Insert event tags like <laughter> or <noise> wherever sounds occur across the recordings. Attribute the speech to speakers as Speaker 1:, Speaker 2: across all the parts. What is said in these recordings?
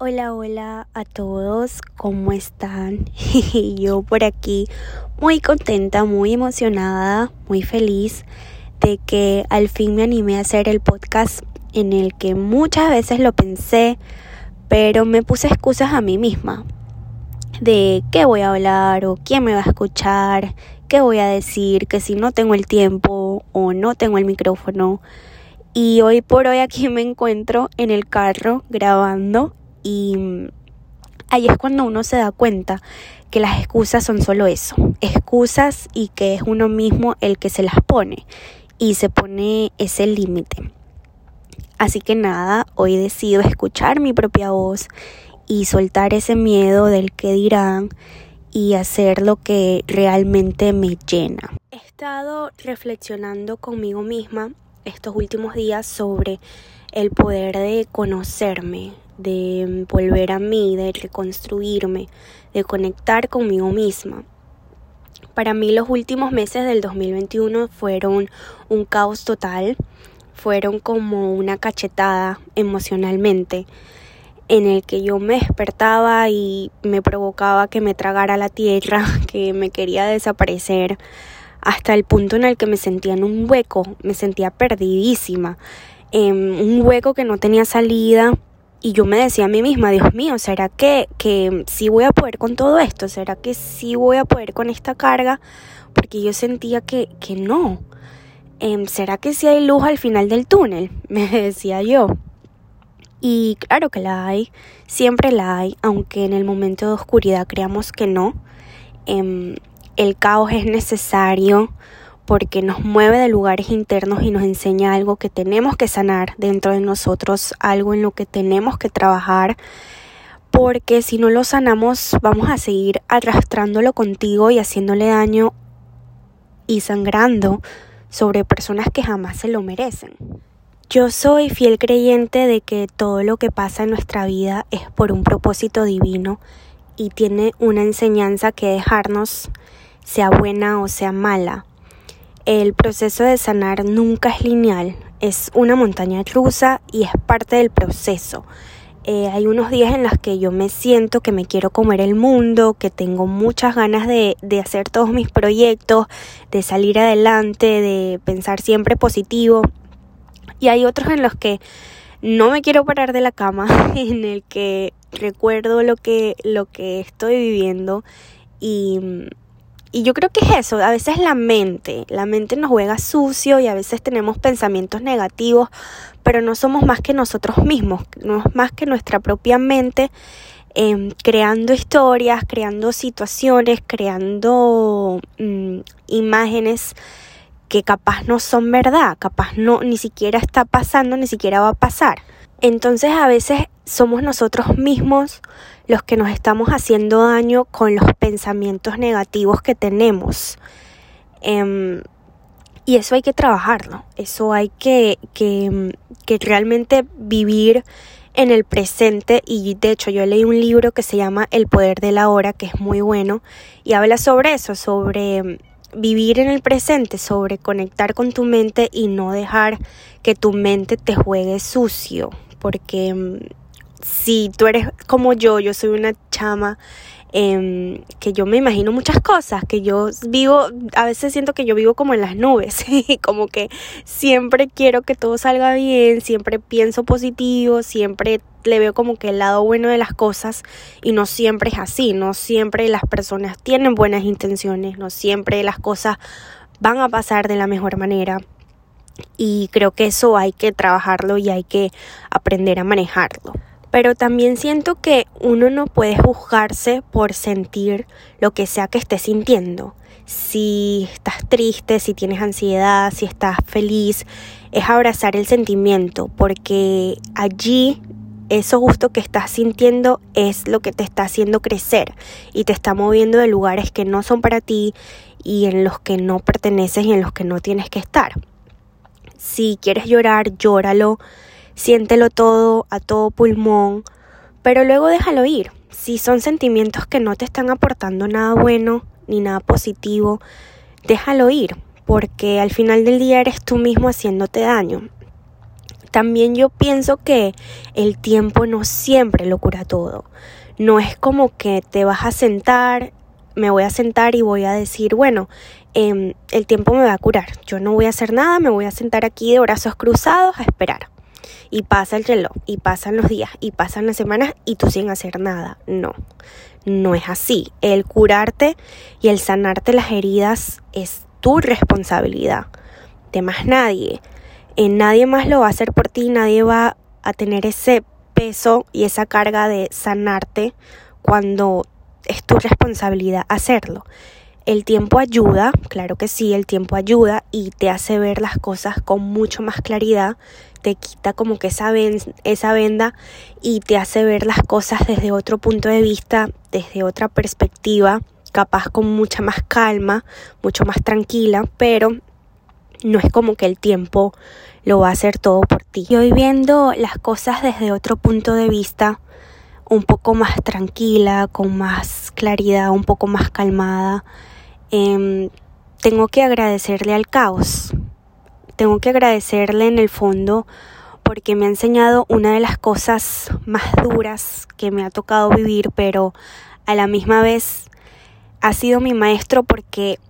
Speaker 1: Hola, hola a todos, ¿cómo están? <laughs> Yo por aquí muy contenta, muy emocionada, muy feliz de que al fin me animé a hacer el podcast en el que muchas veces lo pensé, pero me puse excusas a mí misma de qué voy a hablar o quién me va a escuchar, qué voy a decir, que si no tengo el tiempo o no tengo el micrófono. Y hoy por hoy aquí me encuentro en el carro grabando y ahí es cuando uno se da cuenta que las excusas son solo eso, excusas y que es uno mismo el que se las pone y se pone ese límite. Así que nada, hoy decido escuchar mi propia voz y soltar ese miedo del que dirán y hacer lo que realmente me llena. He estado reflexionando conmigo misma estos últimos días sobre el poder de conocerme, de volver a mí, de reconstruirme, de conectar conmigo misma. Para mí los últimos meses del 2021 fueron un caos total, fueron como una cachetada emocionalmente en el que yo me despertaba y me provocaba que me tragara la tierra, <laughs> que me quería desaparecer, hasta el punto en el que me sentía en un hueco, me sentía perdidísima, en un hueco que no tenía salida, y yo me decía a mí misma, Dios mío, ¿será que, que sí voy a poder con todo esto? ¿Será que sí voy a poder con esta carga? Porque yo sentía que, que no. Em, ¿Será que sí hay luz al final del túnel? <laughs> Me decía yo. Y claro que la hay, siempre la hay, aunque en el momento de oscuridad creamos que no. Em, el caos es necesario porque nos mueve de lugares internos y nos enseña algo que tenemos que sanar dentro de nosotros, algo en lo que tenemos que trabajar, porque si no lo sanamos vamos a seguir arrastrándolo contigo y haciéndole daño y sangrando sobre personas que jamás se lo merecen. Yo soy fiel creyente de que todo lo que pasa en nuestra vida es por un propósito divino y tiene una enseñanza que dejarnos, sea buena o sea mala el proceso de sanar nunca es lineal, es una montaña rusa y es parte del proceso. Eh, hay unos días en los que yo me siento que me quiero comer el mundo, que tengo muchas ganas de, de hacer todos mis proyectos, de salir adelante, de pensar siempre positivo. Y hay otros en los que no me quiero parar de la cama, <laughs> en el que recuerdo lo que, lo que estoy viviendo y y yo creo que es eso, a veces la mente, la mente nos juega sucio y a veces tenemos pensamientos negativos, pero no somos más que nosotros mismos, no es más que nuestra propia mente em, creando historias, creando situaciones, creando mm, imágenes que capaz no son verdad, capaz no ni siquiera está pasando, ni siquiera va a pasar. Entonces a veces somos nosotros mismos los que nos estamos haciendo daño con los pensamientos negativos que tenemos. Em, y eso hay que trabajarlo, eso hay que, que, que realmente vivir en el presente y de hecho yo leí un libro que se llama El poder de la hora que es muy bueno y habla sobre eso, sobre vivir en el presente, sobre conectar con tu mente y no dejar que tu mente te juegue sucio, porque mm, si tú eres como yo, yo soy una chama em, que yo me imagino muchas cosas, que yo vivo, a veces siento que yo vivo como en las nubes, <laughs> como que siempre quiero que todo salga bien, siempre pienso positivo, siempre le veo como que el lado bueno de las cosas y no siempre es así, no siempre las personas tienen buenas intenciones, no siempre las cosas van a pasar de la mejor manera y creo que eso hay que trabajarlo y hay que aprender a manejarlo. Pero también siento que uno no puede juzgarse por sentir lo que sea que esté sintiendo. Si estás triste, si tienes ansiedad, si estás feliz, es abrazar el sentimiento, porque allí eso gusto que estás sintiendo es lo que te está haciendo crecer y te está moviendo de lugares que no son para ti y en los que no perteneces y en los que no tienes que estar. Si quieres llorar, llóralo, siéntelo todo a todo pulmón, pero luego déjalo ir. Si son sentimientos que no te están aportando nada bueno ni nada positivo, déjalo ir, porque al final del día eres tú mismo haciéndote daño. También yo pienso que el tiempo no siempre lo cura todo. No es como que te vas a sentar, me voy a sentar y voy a decir, bueno, em, el tiempo me va a curar. Yo no voy a hacer nada, me voy a sentar aquí de brazos cruzados a esperar. Y pasa el reloj, y pasan los días, y pasan las semanas, y tú sin hacer nada. No, no es así. El curarte y el sanarte las heridas es tu responsabilidad, de más nadie. Eh, nadie más lo va a hacer por ti, nadie va a tener ese peso y esa carga de sanarte cuando es tu responsabilidad hacerlo. El tiempo ayuda, claro que sí, el tiempo ayuda y te hace ver las cosas con mucho más claridad, te quita como que esa, esa venda y te hace ver las cosas desde otro punto de vista, desde otra perspectiva, capaz con mucha más calma, mucho más tranquila, pero no es como que el tiempo lo va a hacer todo por ti. Y hoy viendo las cosas desde otro punto de vista, un poco más tranquila, con más claridad, un poco más calmada, Em, tengo que agradecerle al caos. Tengo que agradecerle en el fondo porque me ha enseñado una de las cosas más duras que me ha tocado vivir, pero a la misma vez ha sido mi maestro porque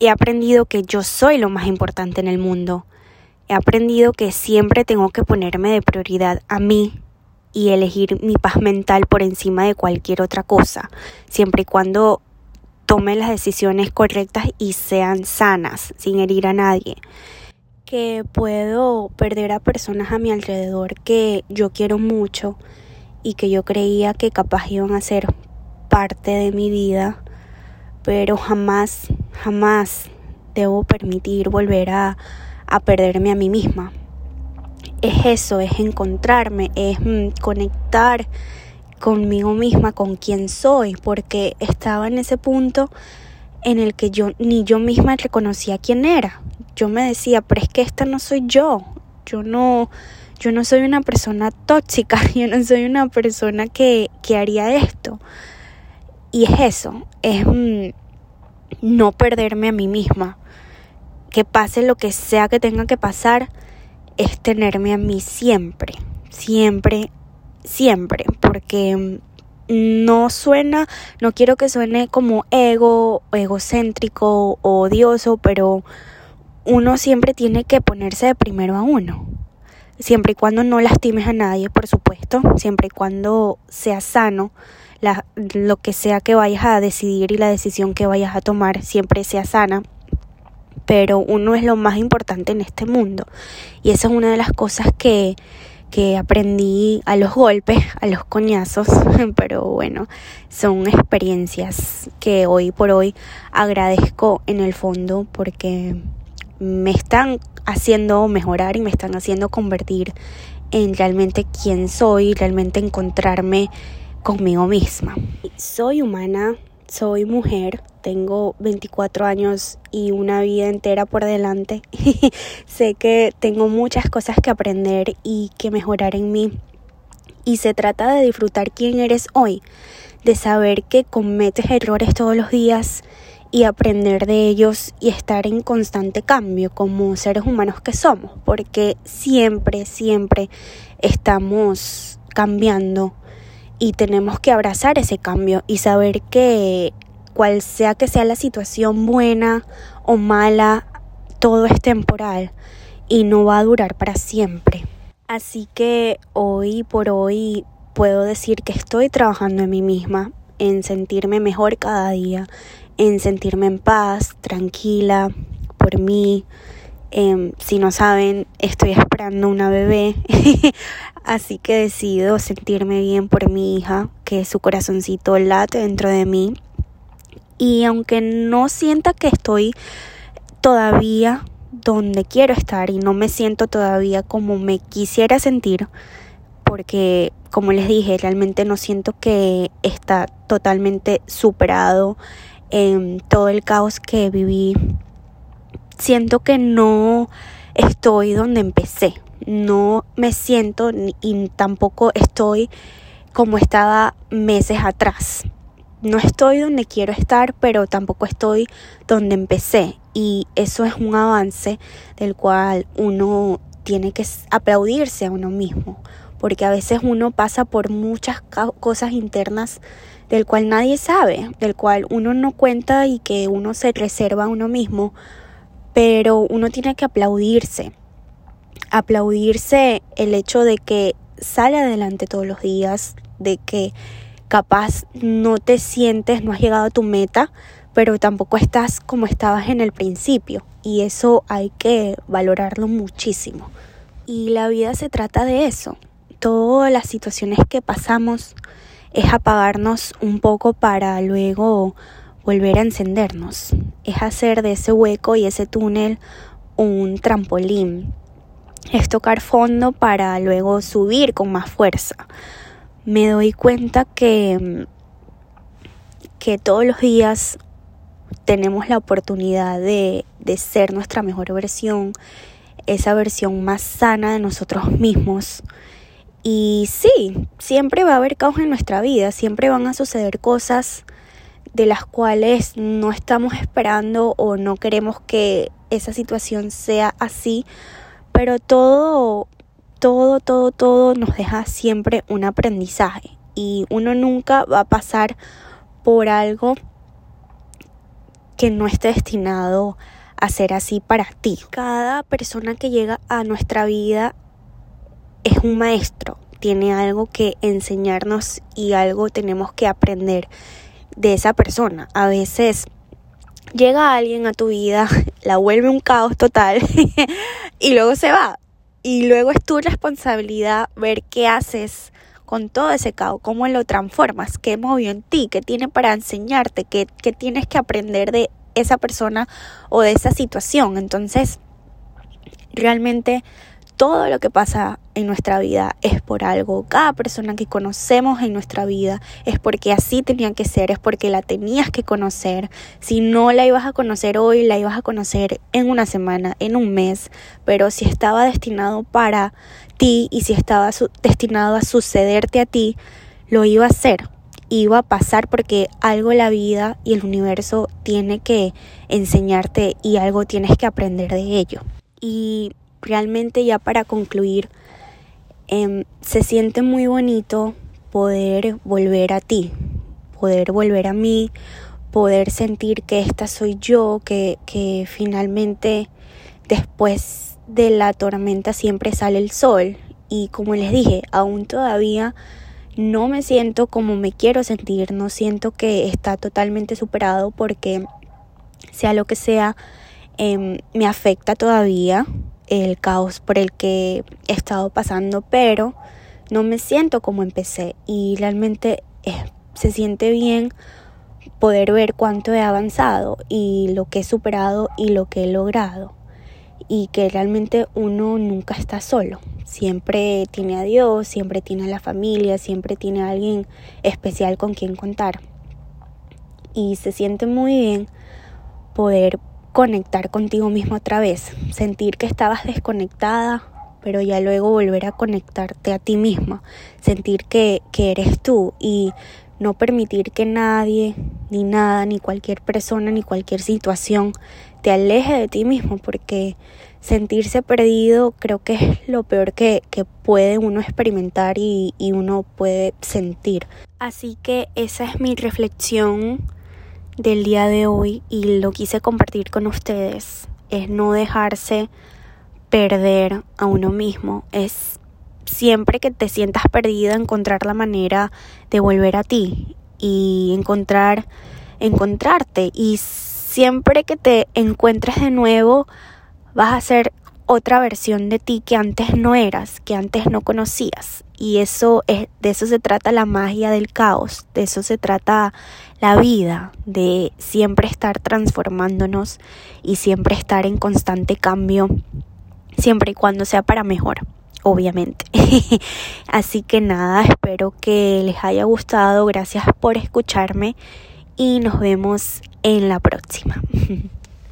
Speaker 1: he aprendido que yo soy lo más importante en el mundo. He aprendido que siempre tengo que ponerme de prioridad a mí y elegir mi paz mental por encima de cualquier otra cosa, siempre y cuando tome las decisiones correctas y sean sanas, sin herir a nadie. Que puedo perder a personas a mi alrededor que yo quiero mucho y que yo creía que capaz iban a ser parte de mi vida, pero jamás, jamás debo permitir volver a, a perderme a mí misma. Es eso, es encontrarme, es mm, conectar conmigo misma, con quién soy, porque estaba en ese punto en el que yo ni yo misma reconocía quién era. Yo me decía, pero es que esta no soy yo. Yo no, yo no soy una persona tóxica, <laughs> yo no soy una persona que, que haría esto. Y es eso, es mm, no perderme a mí misma. Que pase lo que sea que tenga que pasar, es tenerme a mí siempre, siempre siempre, porque no suena, no quiero que suene como ego, egocéntrico o odioso, pero uno siempre tiene que ponerse de primero a uno. Siempre y cuando no lastimes a nadie, por supuesto, siempre y cuando sea sano, lo que sea que vayas a decidir y la decisión que vayas a tomar siempre sea sana. Pero uno es lo más importante en este mundo. Y esa es una de las cosas que, que aprendí a los golpes, a los coñazos, <laughs> pero bueno, son experiencias que hoy por hoy agradezco en el fondo porque me están haciendo mejorar y me están haciendo convertir en realmente quién soy, realmente encontrarme conmigo misma. Soy humana, soy mujer, tengo 24 años y una vida entera por delante. <laughs> sé que tengo muchas cosas que aprender y que mejorar en mí. Y se trata de disfrutar quién eres hoy, de saber que cometes errores todos los días y aprender de ellos y estar en constante cambio como seres humanos que somos, porque siempre, siempre estamos cambiando y tenemos que abrazar ese cambio y saber que cual sea que sea la situación buena o mala, todo es temporal y no va a durar para siempre. Así que hoy por hoy puedo decir que estoy trabajando en mí misma, en sentirme mejor cada día, en sentirme en paz, tranquila por mí, Em, si no saben, estoy esperando una bebé, <laughs> así que decido sentirme bien por mi hija, que su corazoncito late dentro de mí. Y aunque no sienta que estoy todavía donde quiero estar y no me siento todavía como me quisiera sentir, porque como les dije, realmente no siento que está totalmente superado en todo el caos que viví siento que no estoy donde empecé. No me siento y tampoco estoy como estaba meses atrás. No estoy donde quiero estar, pero tampoco estoy donde empecé. Y eso es un avance del cual uno tiene que aplaudirse a uno mismo, porque a veces uno pasa por muchas cosas internas del cual nadie sabe, del cual uno no cuenta y que uno se reserva a uno mismo, pero uno tiene que aplaudirse, aplaudirse el hecho de que sale adelante todos los días, de que capaz no te sientes, no has llegado a tu meta, pero tampoco estás como estabas en el principio y eso hay que valorarlo muchísimo. Y la vida se trata de eso. Todas las situaciones que pasamos es apagarnos un poco para luego volver a encendernos. Es hacer de ese hueco y ese túnel un trampolín. Es tocar fondo para luego subir con más fuerza. Me doy cuenta que, que todos los días tenemos la oportunidad de, de ser nuestra mejor versión, esa versión más sana de nosotros mismos. Y sí, siempre va a haber caos en nuestra vida, siempre van a suceder cosas de las cuales no estamos esperando o no queremos que esa situación sea así, pero todo, todo, todo, todo nos deja siempre un aprendizaje y uno nunca va a pasar por algo que no esté destinado a ser así para ti. Cada persona que llega a nuestra vida es un maestro, tiene algo que enseñarnos y algo tenemos que aprender de esa persona. A veces llega alguien a tu vida, <laughs> la vuelve un caos total <laughs> y luego se va. Y luego es tu responsabilidad ver qué haces con todo ese caos, cómo lo transformas, qué movió en ti, qué tiene para enseñarte, qué, qué tienes que aprender de esa persona o de esa situación. Entonces, realmente todo lo que pasa en nuestra vida es por algo. Cada persona que conocemos en nuestra vida es porque así tenía que ser, es porque la tenías que conocer. Si no la ibas a conocer hoy, la ibas a conocer en una semana, en un mes, pero si estaba destinado para ti y si estaba destinado a sucederte a ti, lo iba a hacer. Iba a pasar porque algo la vida y el universo tiene que enseñarte y algo tienes que aprender de ello. Y realmente ya para concluir, em, se siente muy bonito poder volver a ti, poder volver a mí, poder sentir que esta soy yo, que, que finalmente después de la tormenta siempre sale el sol. Y como les dije, aún todavía no me siento como me quiero sentir, no siento que está totalmente superado porque sea lo que sea, em, me afecta todavía, el caos por el que he estado pasando, pero no me siento como empecé y realmente eh, se siente bien poder ver cuánto he avanzado y lo que he superado y lo que he logrado y que realmente uno nunca está solo. Siempre tiene a Dios, siempre tiene a la familia, siempre tiene a alguien especial con quien contar. Y se siente muy bien poder conectar contigo mismo otra vez, sentir que estabas desconectada, pero ya luego volver a conectarte a ti misma, sentir que, que eres tú y no permitir que nadie, ni nada, ni cualquier persona, ni cualquier situación te aleje de ti mismo, porque sentirse perdido creo que es lo peor que, que puede uno experimentar y, y uno puede sentir. Así que esa es mi reflexión del día de hoy y lo quise compartir con ustedes es no dejarse perder a uno mismo, es siempre que te sientas perdido encontrar la manera de volver a ti y encontrar encontrarte. Y siempre que te encuentres de nuevo vas a ser otra versión de ti que antes no eras, que antes no conocías. Y eso es, de eso se trata la magia del caos, de eso se trata la vida, de siempre estar transformándonos y siempre estar en constante cambio, siempre y cuando sea para mejor, obviamente. <laughs> Así que nada, espero que les haya gustado, gracias por escucharme y nos vemos en la próxima. <laughs>